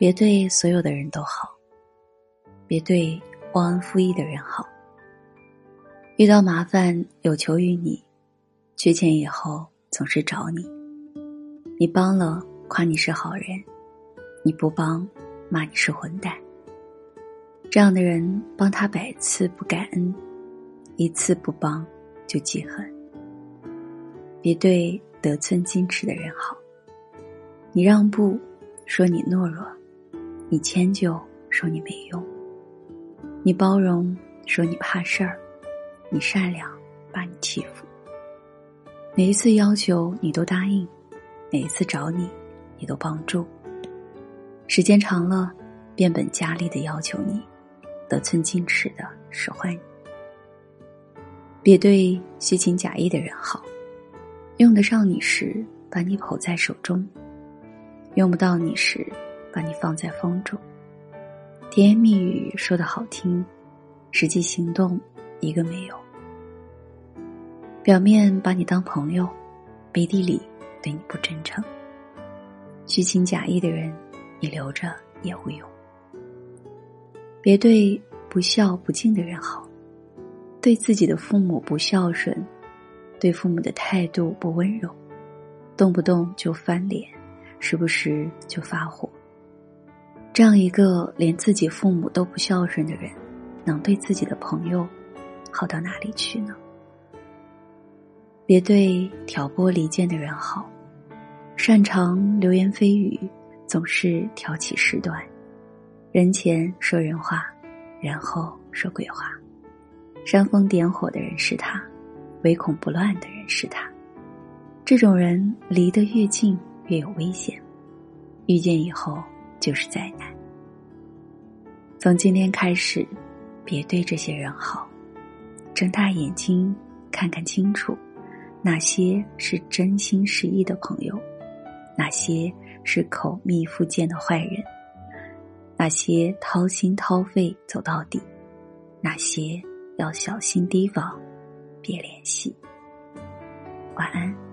别对所有的人都好，别对忘恩负义的人好。遇到麻烦有求于你，缺钱以后总是找你，你帮了夸你是好人，你不帮骂你是混蛋。这样的人，帮他百次不感恩，一次不帮就记恨。别对得寸进尺的人好，你让步说你懦弱，你迁就说你没用，你包容说你怕事儿，你善良把你欺负。每一次要求你都答应，每一次找你你都帮助，时间长了，变本加厉的要求你。得寸进尺的使唤你，别对虚情假意的人好。用得上你时，把你捧在手中；用不到你时，把你放在风中。甜言蜜语说的好听，实际行动一个没有。表面把你当朋友，背地里对你不真诚。虚情假意的人，你留着也无用。别对不孝不敬的人好，对自己的父母不孝顺，对父母的态度不温柔，动不动就翻脸，时不时就发火。这样一个连自己父母都不孝顺的人，能对自己的朋友好到哪里去呢？别对挑拨离间的人好，擅长流言蜚语，总是挑起事端。人前说人话，人后说鬼话，煽风点火的人是他，唯恐不乱的人是他。这种人离得越近越有危险，遇见以后就是灾难。从今天开始，别对这些人好，睁大眼睛看看清楚，哪些是真心实意的朋友，哪些是口蜜腹剑的坏人。哪些掏心掏肺走到底，哪些要小心提防，别联系。晚安。